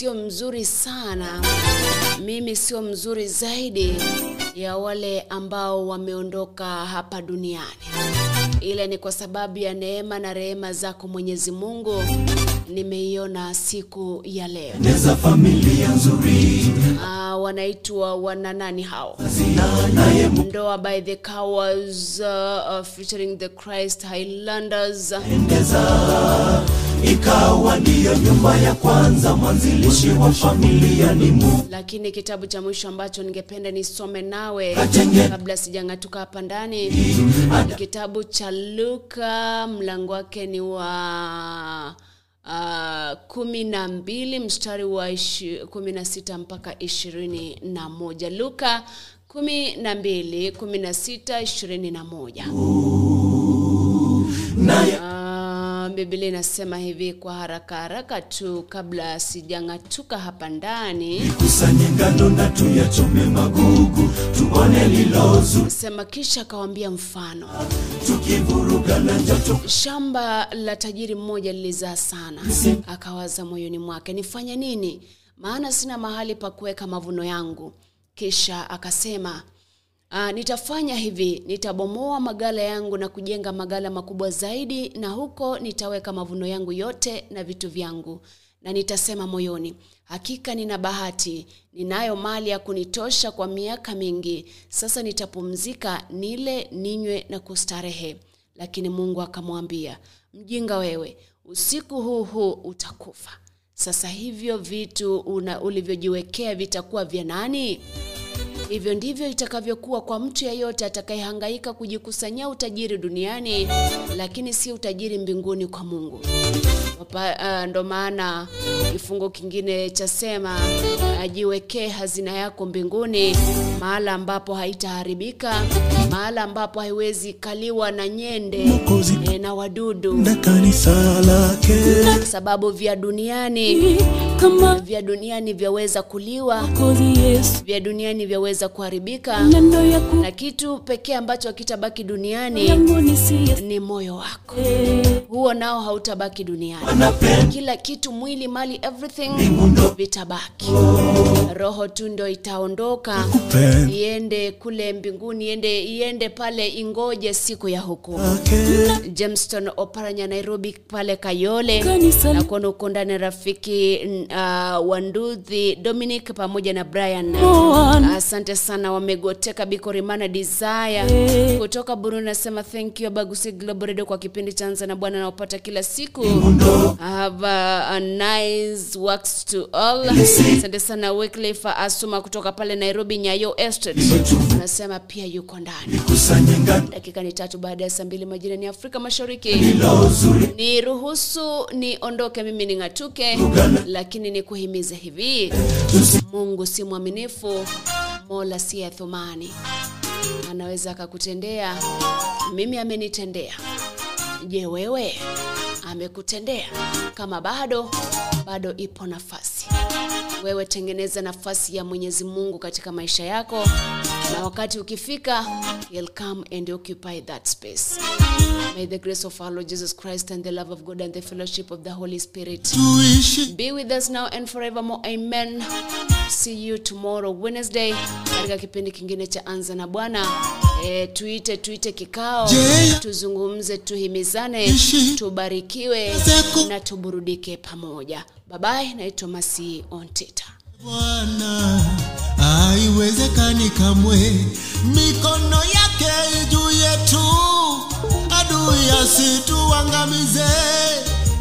sio mzuri sana. Mimi sio mzuri zaidi ya wale ambao wameondoka hapa duniani. Ila ni kwa sababu ya neema na rehema zako mwenyezi mungu nimeiona siku ya leo. Neza familia nzuri. Uh, wanaitwa wananani hao? Ndoa by the cows uh, uh, featuring the christ highlanders. Mpendeza ikawa ndiyo nyumba ya kwanza mwanzilishi wa familia ni Mungu lakini kitabu cha mwisho ambacho ningependa nisome nawe kabla sijang'atuka hapa ndani ni kitabu cha luka mlango wake ni wa uh, kumi na mbili mstari wa ishi- kumi na sita mpaka ishirini na moja. Luka kumi na mbili kumi na sita ishirini na moja. Naye Biblia inasema hivi kwa haraka haraka tu kabla sijang'atuka hapa ndani. kusanye ngano na tuyachome magugu tuone lilozu Sema kisha akawambia mfano, shamba la tajiri mmoja lilizaa sana. Akawaza moyoni mwake, nifanye nini? Maana sina mahali pa kuweka mavuno yangu. Kisha akasema Uh, nitafanya hivi, nitabomoa magala yangu na kujenga magala makubwa zaidi, na huko nitaweka mavuno yangu yote na vitu vyangu. Na nitasema moyoni, hakika nina bahati, ninayo mali ya kunitosha kwa miaka mingi. Sasa nitapumzika, nile, ninywe na kustarehe. Lakini Mungu akamwambia, mjinga wewe, usiku huu huu utakufa. Sasa hivyo vitu ulivyojiwekea vitakuwa vya nani? Hivyo ndivyo itakavyokuwa kwa mtu yeyote atakayehangaika kujikusanyia utajiri duniani, lakini si utajiri mbinguni kwa Mungu. Uh, ndo maana kifungo kingine chasema ajiwekee hazina yako mbinguni, mahala ambapo haitaharibika, mahala ambapo haiwezi kaliwa na nyende eh, na wadudu, na kanisa lake sababu vya duniani kama vya duniani vyaweza kuliwa, vya duniani vyaweza kuharibika. Na kitu pekee ambacho hakitabaki duniani ni moyo wako. Huo nao hautabaki duniani. Kila kitu mwili mali everything vitabaki. Roho tu ndo itaondoka. Iende kule mbinguni iende iende pale ingoje siku ya hukumu. Yake jameston oparanya nairobi pale kayole. Na kuona uko ndani rafiki uh, wanduthi dominic pamoja na brian. Asante sana wamegoteka bikorimana desire. Kutoka burundi nasema thank you abagusi global radio kwa kipindi cha anza na bwana naopata kila siku. Have a, a nice works to all. Asante sana wycliffe asuma kutoka pale nairobi nyayo estate. Anasema pia yuko ndani. Dakika ni tatu baada ya saa mbili majirani ni afrika mashariki. Ni ruhusu niondoke mimi ning'atuke. Lakini nikuhimize hivi. Mungu si mwaminifu mola si ya thumani anaweza akakutendea mimi amenitendea. Je wewe? Amekutendea. Kama bado bado ipo nafasi wewe tengeneza nafasi ya mwenyezi mungu katika maisha yako. Na wakati ukifika he'll come and occupy that space. May the grace of our lord jesus christ and the love of god and the fellowship of the holy spirit be with us now and forevermore. Amen. See you tomorrow wednesday katika kipindi kingine cha anza na bwana e, tuite tuite kikao. Tuzungumze tuhimizane tubarikiwe na tuburudike pamoja. Babaye naitwa masi ontita Bwana haiwezekani kamwe, mikono yake juu yetu, adui asituangamize.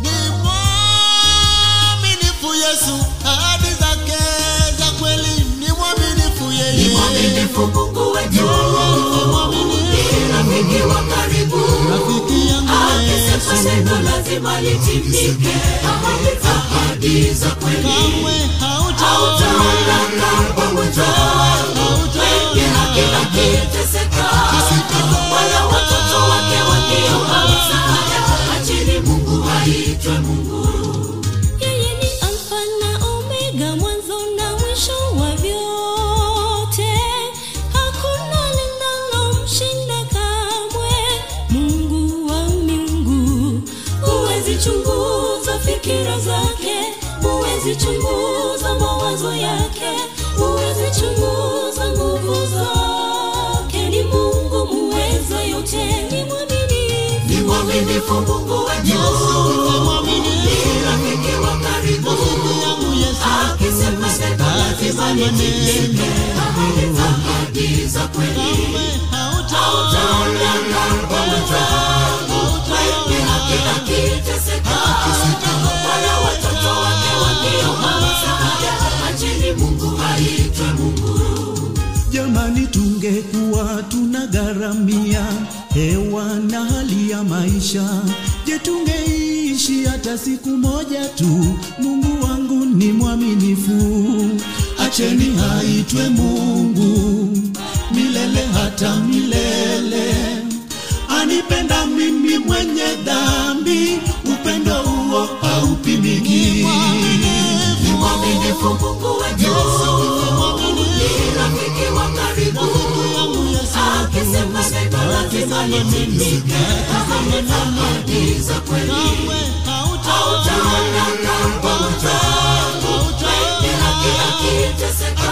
Ni mwaminifu Yesu, mwaminifu Mungu wetu, ni rafiki wa karibu. Akisema neno lazima litimike. Ahadi za kweli hautaona, hautaonana pamoja. Wengi hakika huwezi chunguza mawazo yake huwezi nguvu zake ni mungu muweza yote ni mwaminifu ni mwaminifu mungu wetuirafiki wa karibu akisema lazima nitendeke ameagiza kweli hautaonana kwa mwenzangu wewe hakika kiteseka Jamani, tungekuwa tunagharamia hewa na hali ya maisha, je, tungeishi hata siku moja tu? Mungu wangu ni mwaminifu, acheni haitwe Mungu milele hata milele. Anipenda mimi mwenye dhambi, upendo huo haupimiki. Mwaminifu Mungu wetu, rafiki wa karibu, akisema neno lazima litimike, ahadi za kweli kama mwenzangu, wengi hakika kiteseka,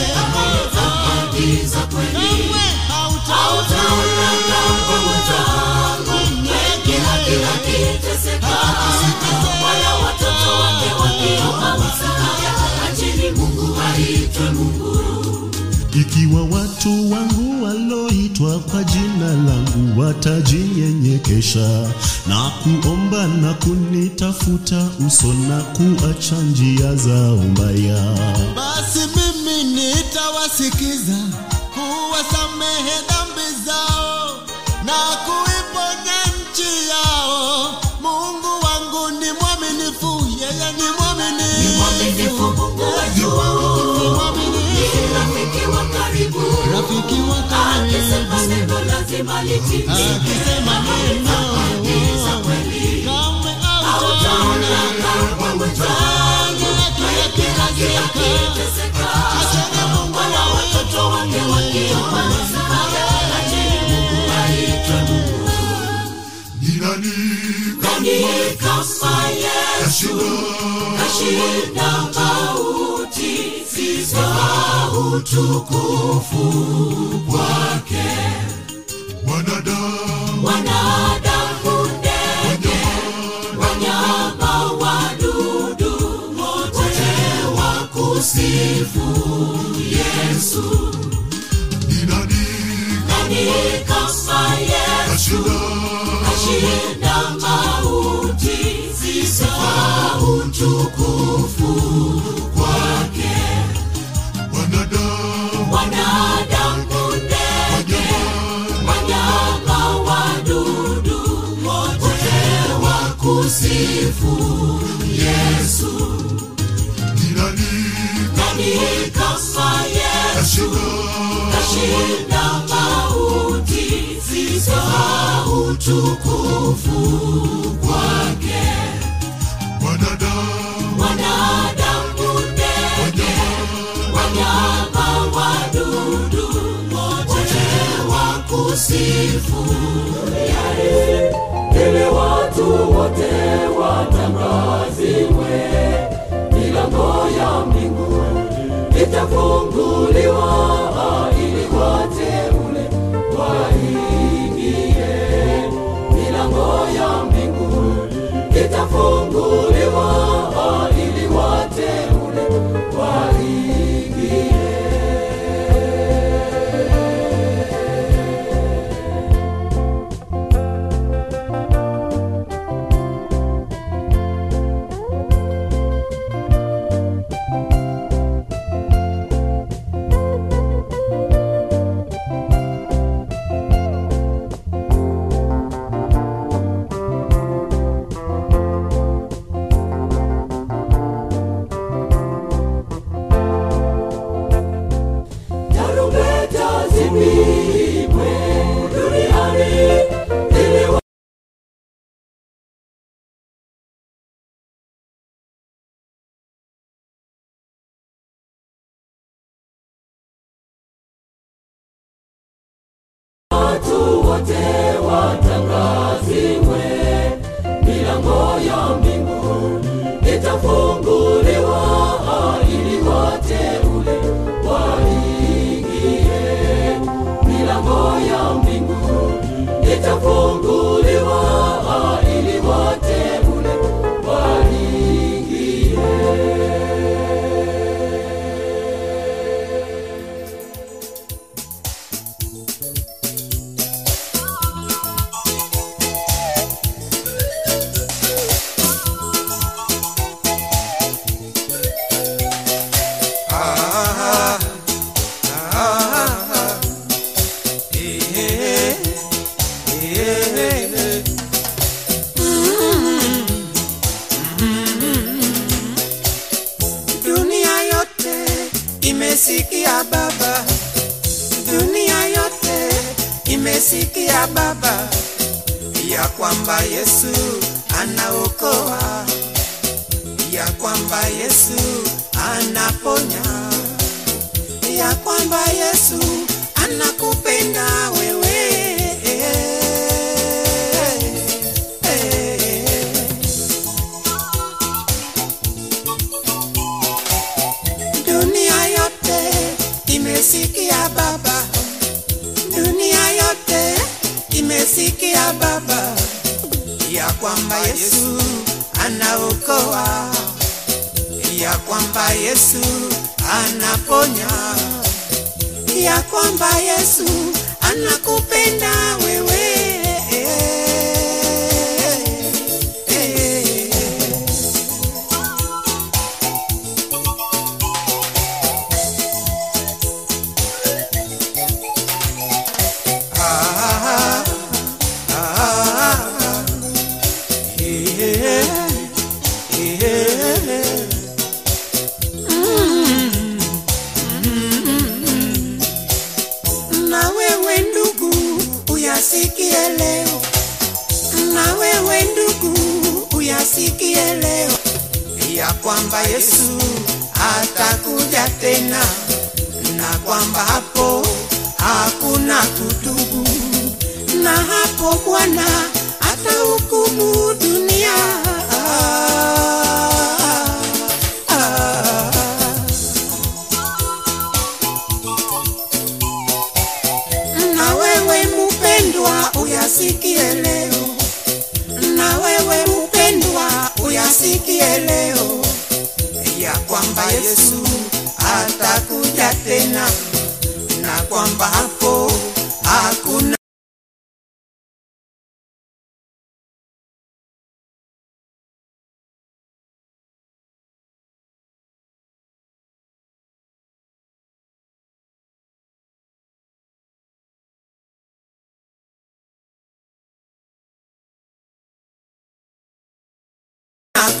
za kweli. Hautaona kama mwenzangu, wengi hakika kiteseka, wala watoto wake wakiomba msaada, acheni Mungu aitwe Mungu. Ikiwa watu wangu waloitwa kwa jina langu watajinyenyekesha na kuomba na kunitafuta uso na kuacha njia zao mbaya, basi mimi nitawasikiza kuwasamehe dhambi zao na kuiponya nchi yao. Mungu wangu ni mwaminifu yeye ni mwaminifu. Ni mwaminifu Mungu wetu, ni rafiki wa karibu, rafiki wa akisema neno lazima litimike, akisema neno ahadi za kweli. Kame hautaona kashinda mauti, sifa utukufu kwake. wanadamu Wanadamu, ndege, wanyama, wadudu, wote wakusifu Yesu. ni nani Nani kama Yesu kashinda mauti, utukufu kwake. mwanadamu Wanadamu, ndege, wanyama, wadudu, wote wakusifu nani kama Yesu kashinda mauti, sifa utukufu kwake. Wakusifu ili watu wote watangaziwe, milango ya mbingu itafunguliwa ili wateule waingie. Milango ya mbingu itafunguliwa nitakuwa kwamba Yesu atakuja tena, na kwamba hapo hakuna kutubu, na hapo Bwana atahukumu Yesu atakuja tena, na kwamba hapo hakuna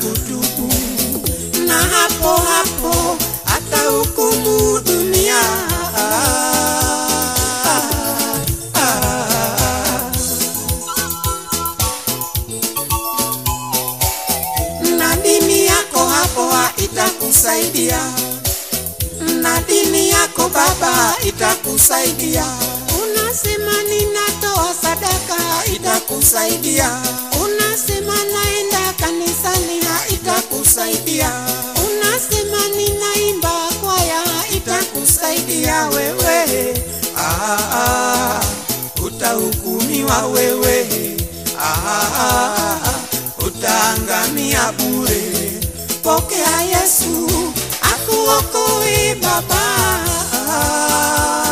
kutubu, na hapo hapo dunia. Na dini yako hapo itakusaidia, na dini yako baba itakusaidia. Unasema ninatoa sadaka, itakusaidia. Unasema naenda kanisani, itakusaidia. Itakusaidia wewe. Ah, ah, utahukumiwa wewe. Ah, utaangamia bure. Pokea Yesu akuokoe baba. Ah,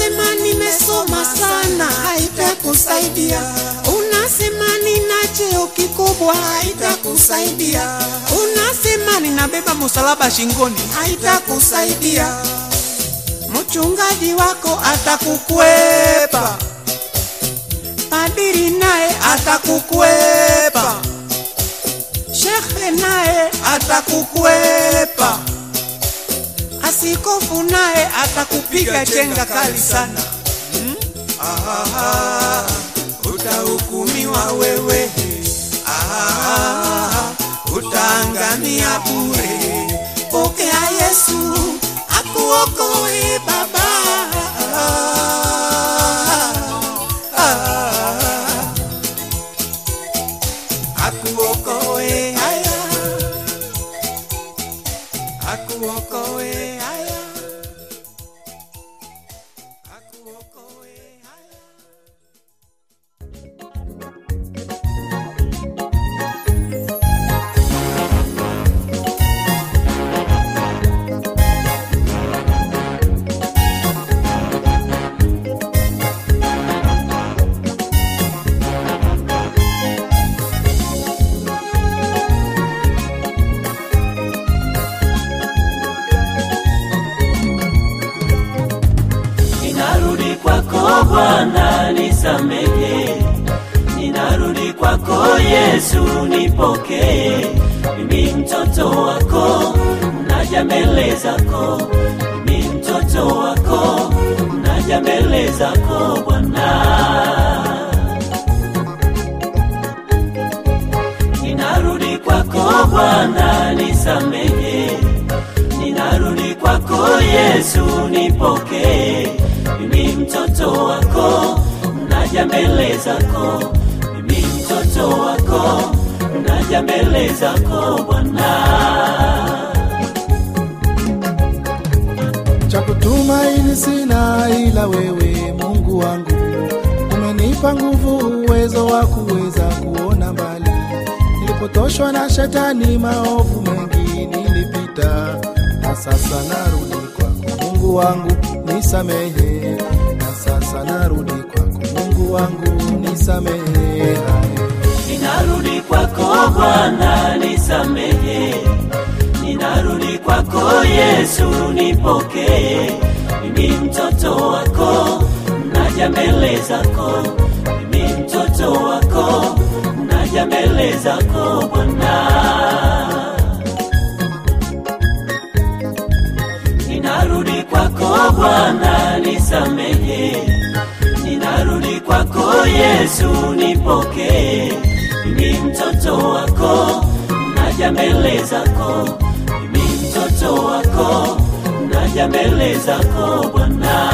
Unasema nimesoma sana, haitakusaidia. Unasema nina cheo kikubwa, haitakusaidia. Unasema ninabeba msalaba shingoni, haitakusaidia. Mchungaji wako atakukwepa, padiri naye atakukwepa, shekhe naye atakukwepa asikofu naye atakupiga chenga kali sana. hmm? Aha, utahukumiwa wewe. Aha, utaangamia bure. Pokea yesu akuokoe baba Yesu, nipokee. Mimi mtoto wako, naja mbele zako. Mimi mtoto wako, naja mbele zako Bwana. Ninarudi kwako Bwana, nisamehe. Ninarudi kwako Yesu, nipokee. Mimi mtoto wako, naja mbele zako. Mimi mtoto wako, naja mbele zako Bwana. cha sina ila wewe Mungu wangu, umenipa nguvu, uwezo wa kuweza kuona mbali. Nilipotoshwa na shetani, maovu mengi nilipita, na sasa narudi kwako Mungu wangu, nisamehe. Na sasa narudi kwako Mungu wangu, nisamehe. Kwako Bwana, nisamehe. Ninarudi kwako Yesu, nipokee. Mimi mtoto wako, naja mbele zako. Mimi mtoto wako, naja mbele zako Bwana. Ninarudi kwako Bwana, nisamehe. Ninarudi kwako Yesu, nipokee. Mtoto wako, naja mbele zako. Mimi mtoto wako, naja mbele zako Bwana.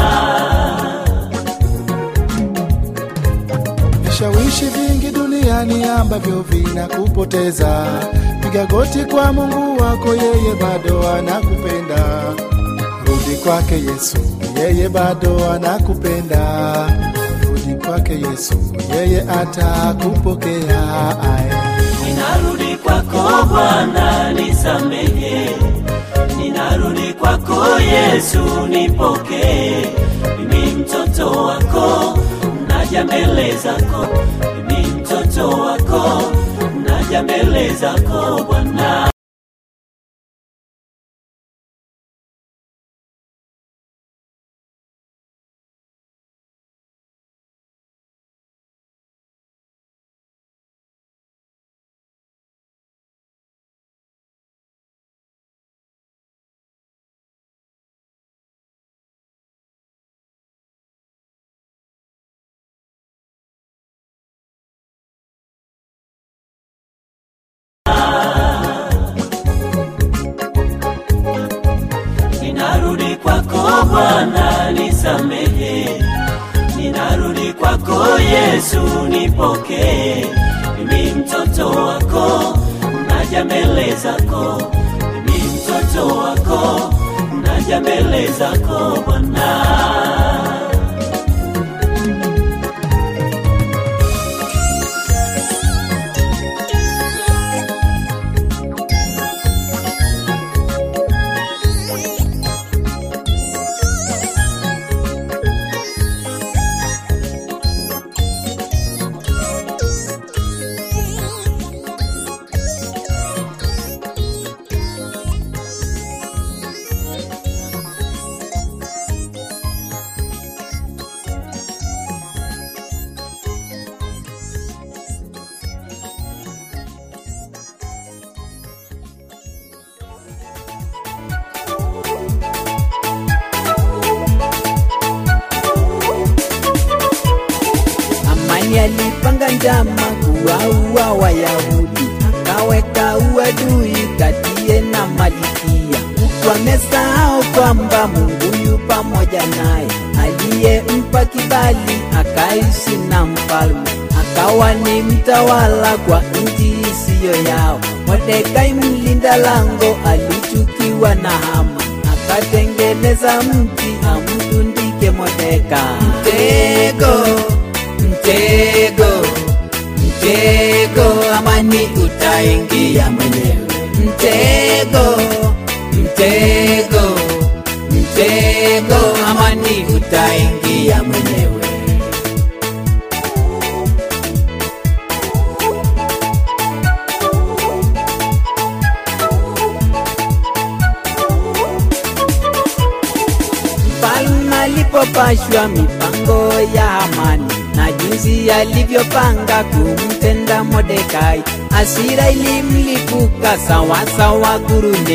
Vishawishi vingi duniani ambavyo vinakupoteza. Piga goti kwa Mungu wako, yeye bado anakupenda. Rudi kwake Yesu, yeye bado anakupenda. Kwake Yesu, yeye atakupokea. Ninarudi kwako Bwana, nisamehe. Ninarudi kwako Yesu, nipokee. Mimi mtoto wako, naja mbele zako. Mimi mtoto wako, naja mbele zako Bwana.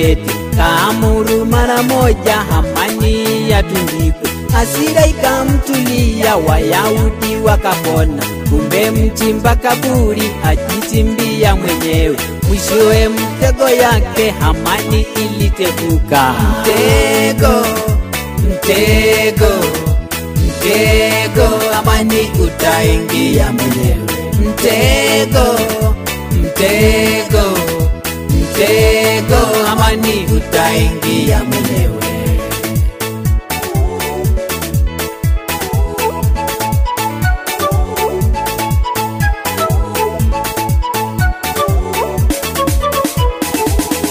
Guruneti, kaamuru mara moja Hamani yatundikwe, Hasira ikamtulia, Wayahudi wakapona. Kumbe mchimba kaburi ajichimbia mwenyewe, mwishowe mtego yake Hamani iliteguka. Mtego, mtego, mtego, Hamani utaingia mwenyewe. Mtego, mtego, mtego, amani utaingia mwenyewe.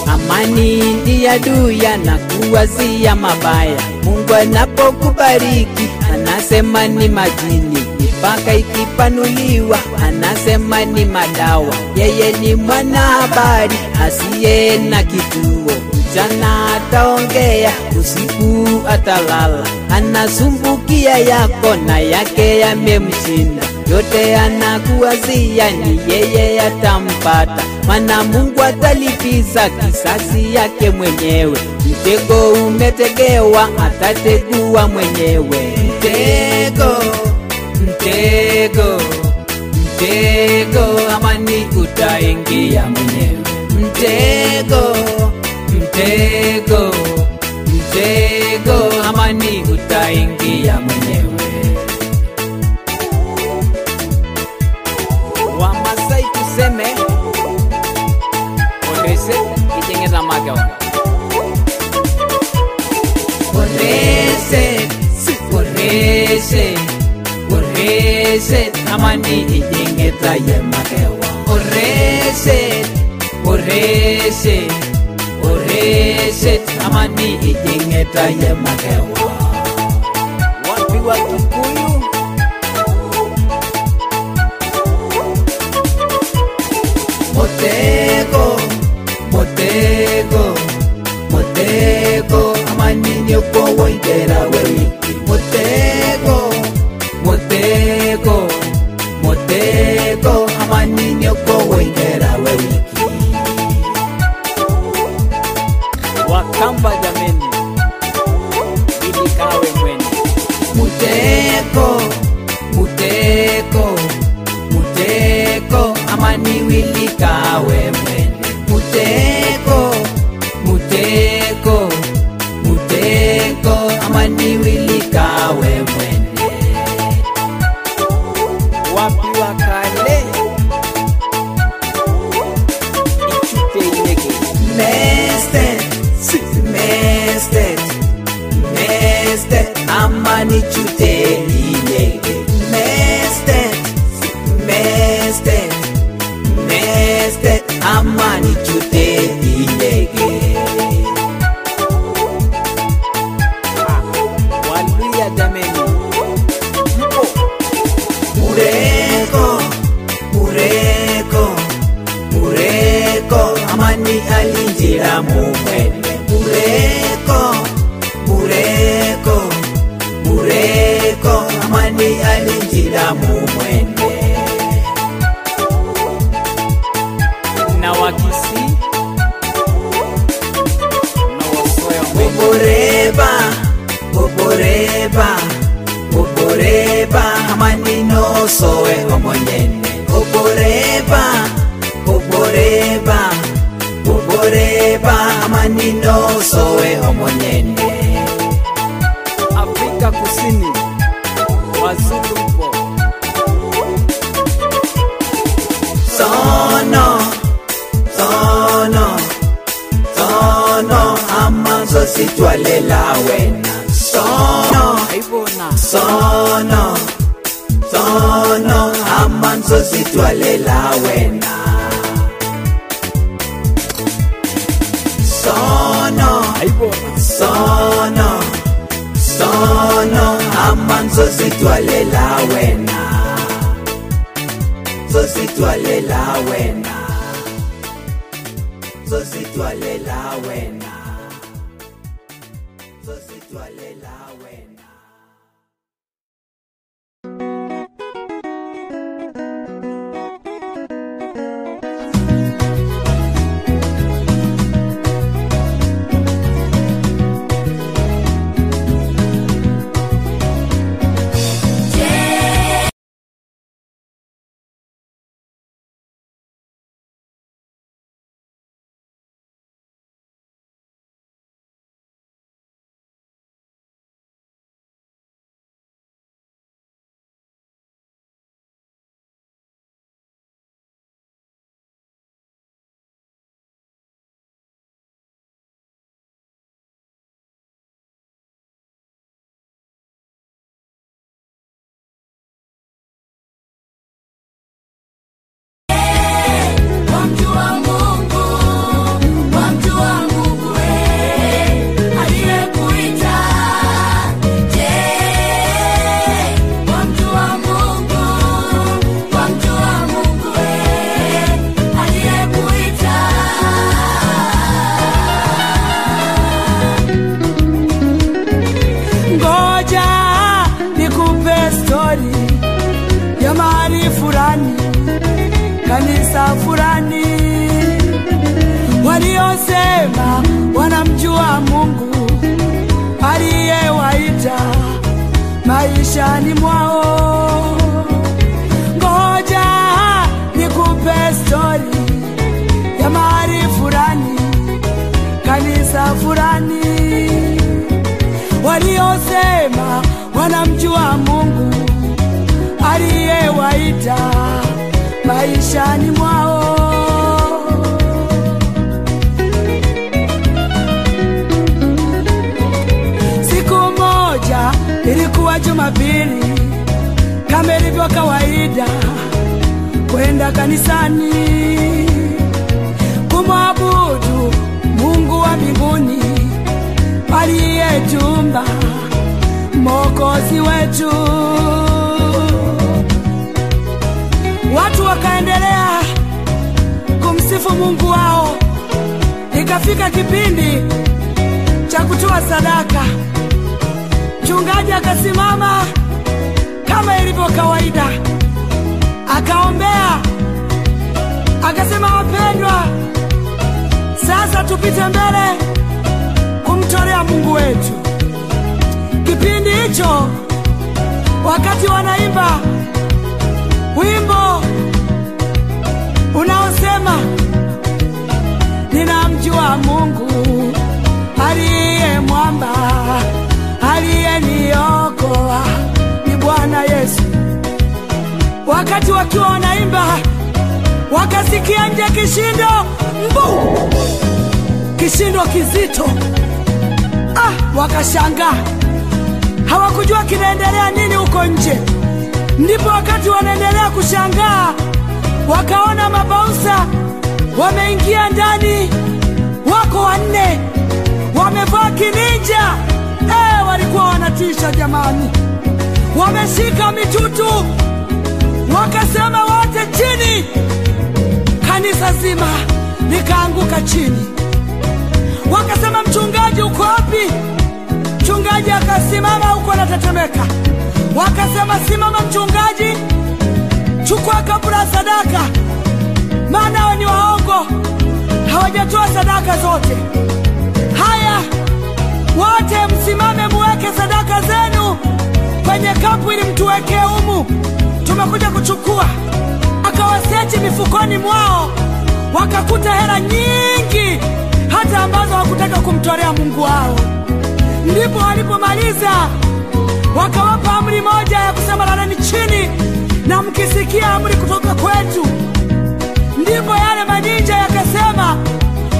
Amani ndiye adui anakuwazia mabaya. Mungu anapokubariki anasema ni majini, mipaka ikipanuliwa anasema ni madawa. Yeye ni mwanahabari asiye na kituo, mchana ataongea, usiku atalala, anasumbukia yako na yake yamemshinda yote anakuwazia ni yeye atampata, mana Mungu atalipiza kisasi yake mwenyewe. Mtego umetegewa, atategua mwenyewe. Mtego, mtego, mtego, amani utaingia mwenyewe. Mtego, mtego, mtego, amani utaingia mwenyewe. Wamasai tuseme orese ijengeza magawa orese orese Oreset amani ijengeta yemakewa Oreset Oreset Oreset amani ijengeta yemakewa Wapiwa kikuyu? Motego Motego Motego amani nyokowo iderawe amani soweho mwenyene. Afrika Kusini, Wazulu. Sono, sono, sono, amazo sitwalela wena. Sono, sono, sono, amazo sitwalela wena. Sono, sono, sono, amanzo sitwalela wena. Zositwalela wena. Zositwalela wena. Zositwalela wena. Maishani mwao. Ngoja nikupe stori ya mahali fulani, kanisa fulani, waliosema wanamjua Mungu aliyewaita maishani mwao. Jumapili, kama ilivyo kawaida, kwenda kanisani kumwabudu Mungu wa mbinguni aliyetumba Mwokozi wetu. Watu wakaendelea kumsifu Mungu wao. Ikafika kipindi cha kutoa sadaka, mchungaji akasimama kama ilivyo kawaida, akaombea, akasema, wapendwa, sasa tupite mbele kumtolea Mungu wetu. Kipindi hicho, wakati wanaimba wimbo unaosema ninamjua Mungu Wakati wakiwa wanaimba, wakasikia nje kishindo mbu, kishindo kizito. Ah, wakashangaa, hawakujua kinaendelea nini huko nje. Ndipo wakati wanaendelea kushangaa, wakaona mabausa wameingia ndani, wako wanne, wamevaa kininja. Eh, walikuwa wanatisha jamani, wameshika mitutu, wakasema wote chini. Kanisa zima likaanguka chini, wakasema mchungaji, uko wapi? Mchungaji akasimama huko anatetemeka. Wakasema simama mchungaji, chukua kabla sadaka, maana ni waongo, hawajatoa sadaka zote. Haya, wote msimame, muweke sadaka zenu kwenye kapu ili mtuwekee humu, tumekuja kuchukua. Akawaseti mifukoni mwao, wakakuta hela nyingi, hata ambazo hawakutaka kumtolea Mungu wao. Ndipo walipomaliza wakawapa amri moja ya kusema laleni chini, na mkisikia amri kutoka kwetu. Ndipo yale maninja yakasema,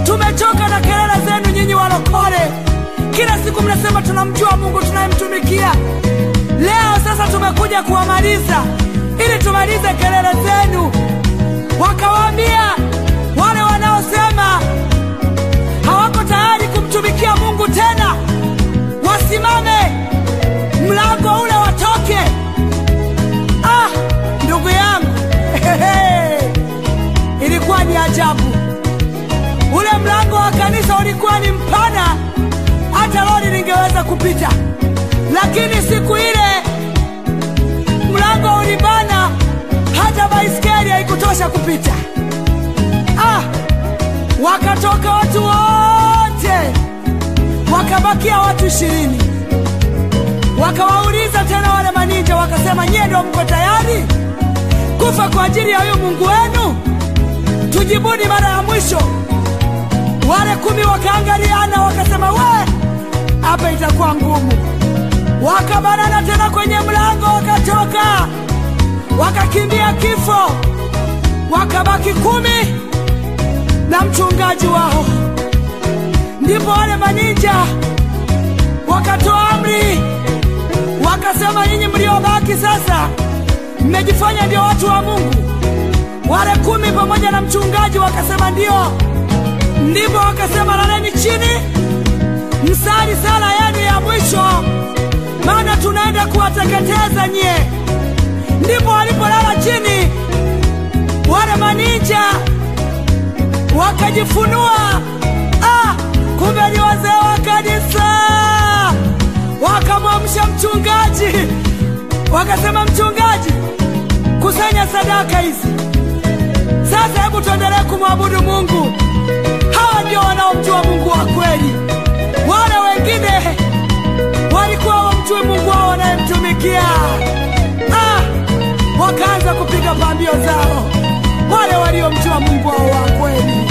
tumechoka na kelele zenu nyinyi walokole, kila siku mnasema tunamjua Mungu tunayemtumikia. Leo sasa tumekuja kuwamaliza ili tumalize kelele zenu. Wakawaambia wale wanaosema hawako tayari kumtumikia Mungu tena wasimame mlango ule watoke. Ah, ndugu yangu ilikuwa ni ajabu. Ule mlango wa kanisa ulikuwa ni mpana, hata lori lingeweza kupita, lakini siku ile mlango ulibana, hata baiskeli haikutosha kupita. Ah, wakatoka watu wote, wakabakia watu ishirini. Wakawauliza tena wale maninja, wakasema nyie ndio mko tayari kufa kwa ajili ya huyu Mungu wenu? Tujibuni mara ya mwisho. Wale kumi wakaangaliana, wakasema we, hapa itakuwa ngumu. Wakabanana tena kwenye mlango, wakatoka, wakakimbia kifo, wakabaki kumi na mchungaji wao. Ndipo wale maninja wakatoa amri wakasema, nyinyi mliobaki sasa mmejifanya ndio watu wa Mungu. Wale kumi pamoja na mchungaji wakasema ndio. Ndipo wakasema laleni chini, msali sala yenu ya mwisho, maana tunaenda kuwateketeza nyie. Ndipo walipolala chini wale maninja wakajifunua. Ah, kumbe ni wazee wa kanisa. Wakamwamsha mchungaji, wakasema mchungaji, kusanya sadaka hizi sasa. Hebu tuendelee kumwabudu Mungu. Hawa ndio wanaomjua Mungu wa kweli, wale wengine hawamjui Mungu wao wanayemtumikia. Ah, wakaanza kupiga pambio zao wale waliomjua Mungu wao wa kweli.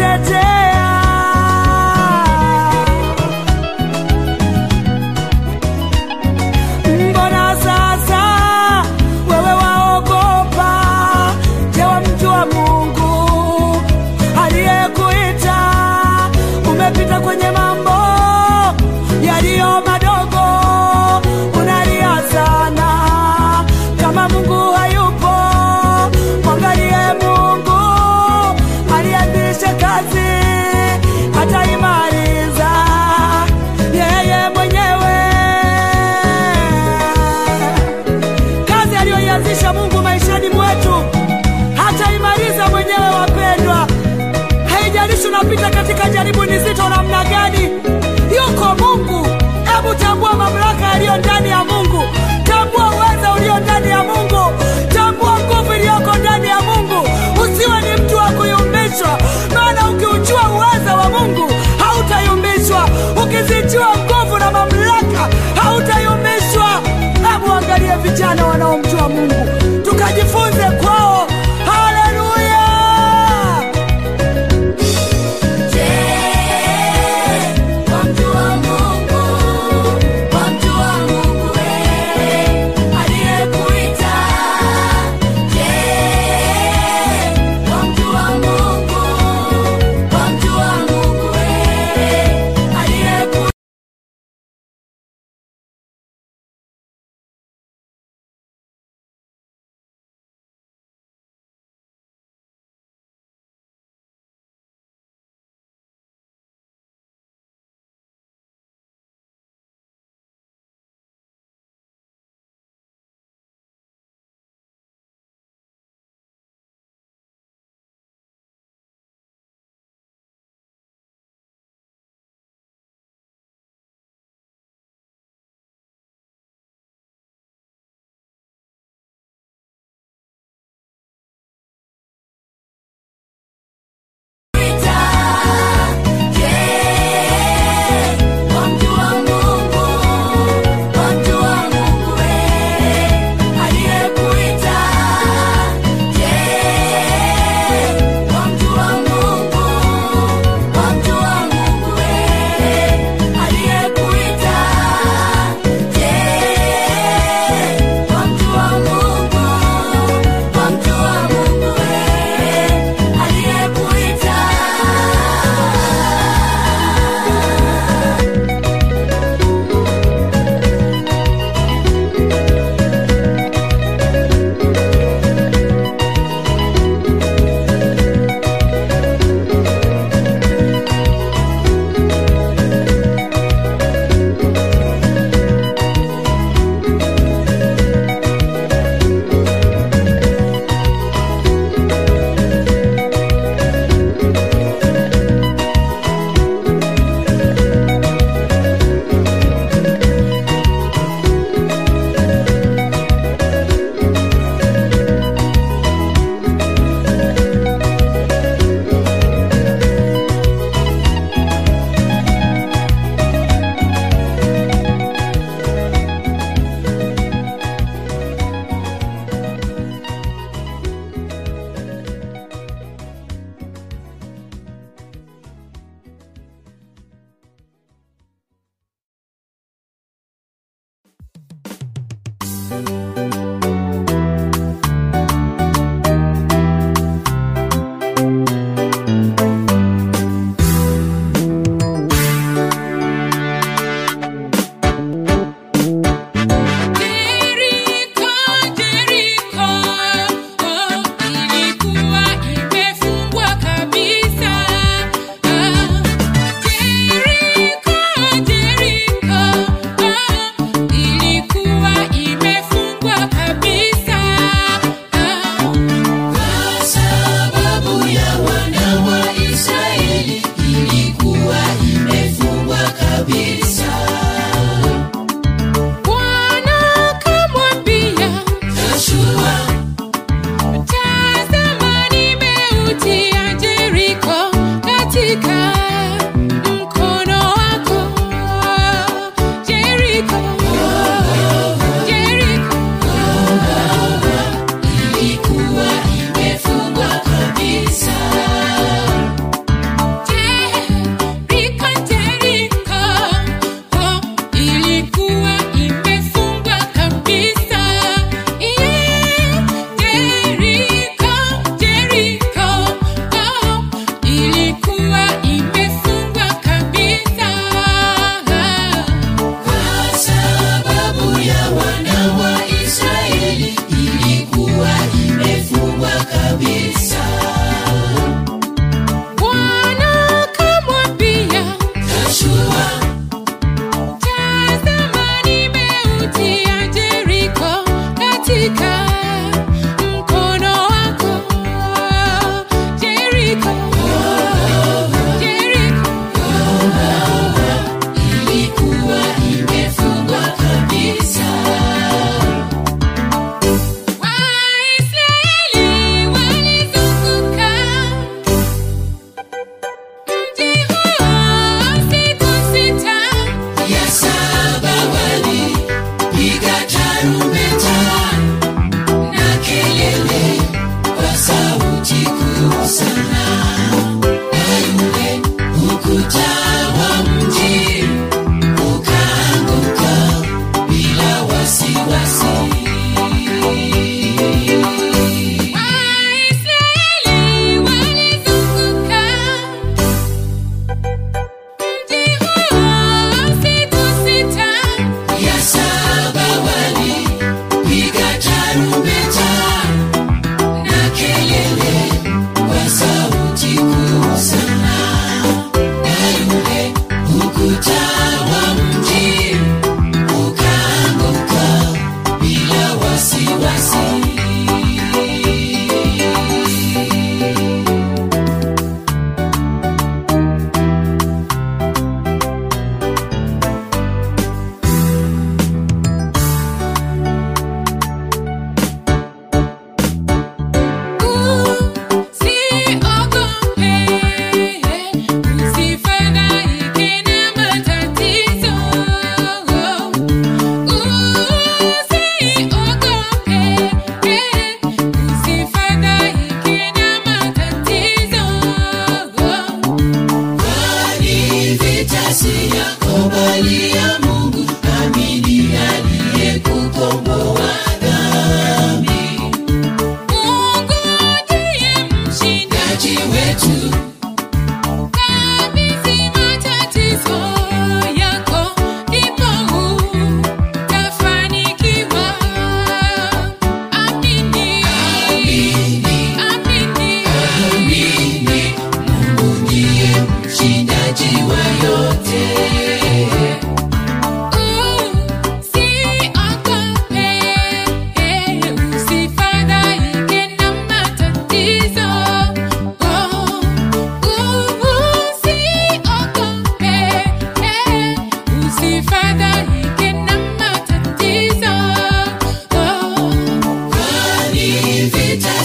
today.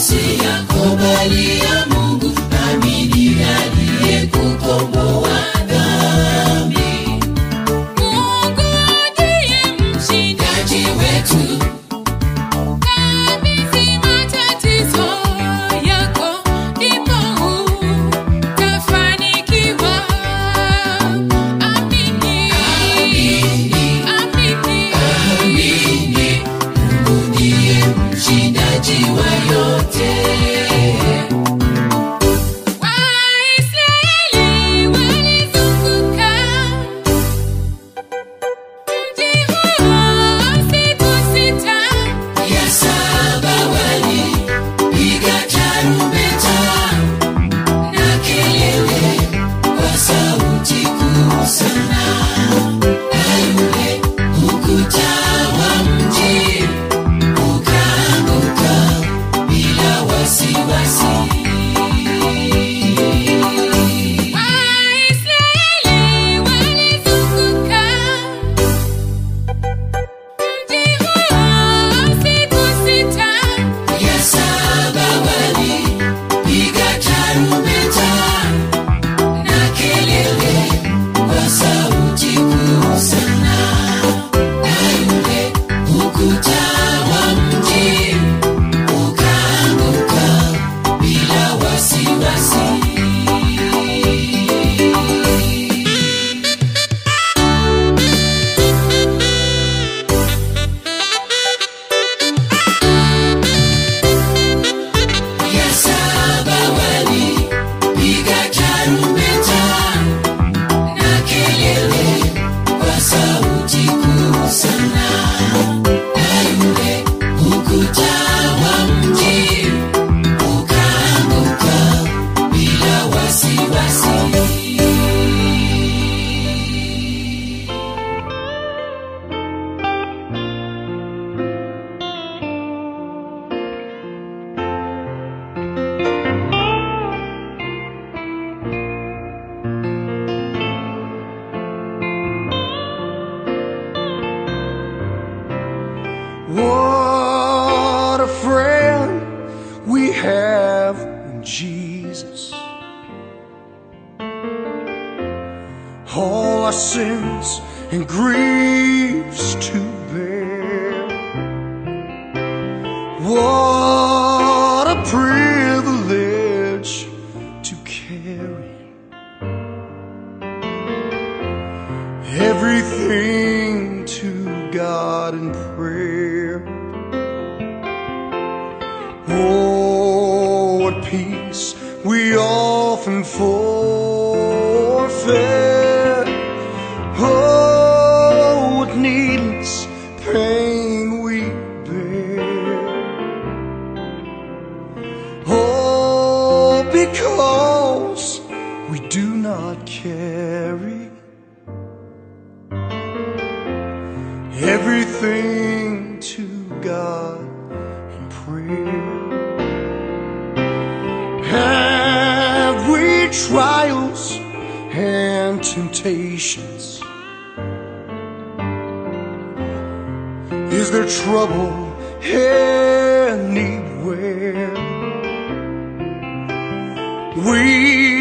Asiyakubalia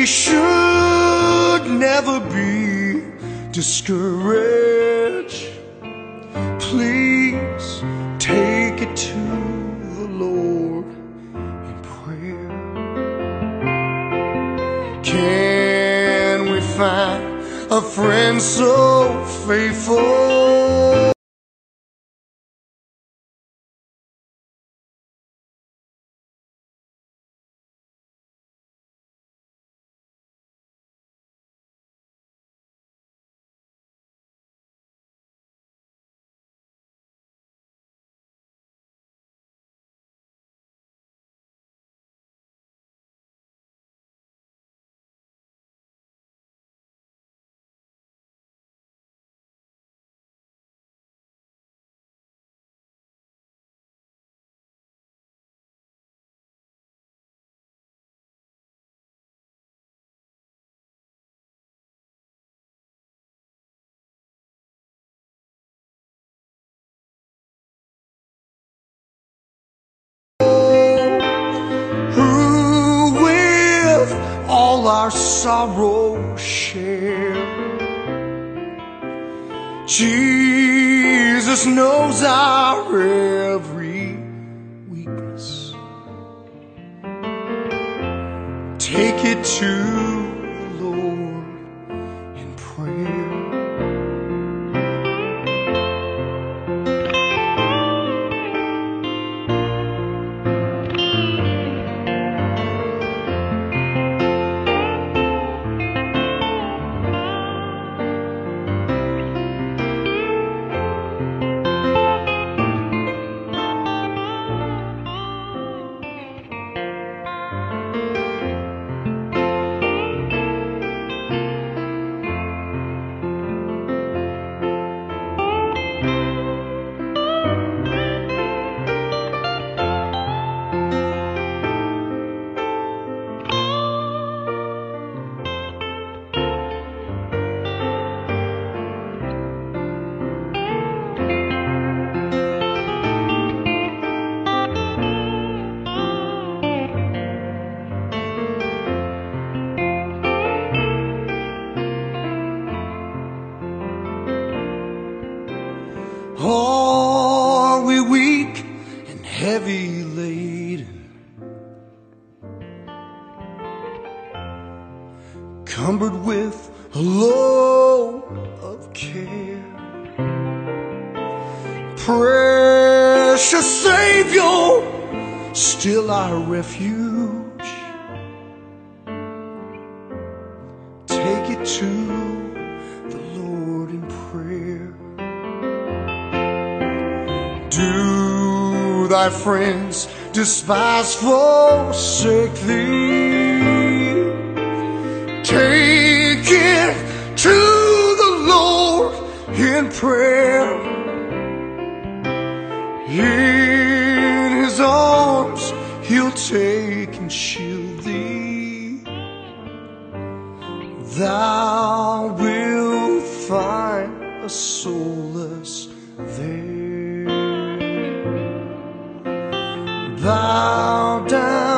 we should never be discouraged. Please take it to the Lord in prayer. Can we find a friend so faithful? all our sorrow share. Jesus knows our every weakness. Take it to friends despise, forsake thee. down.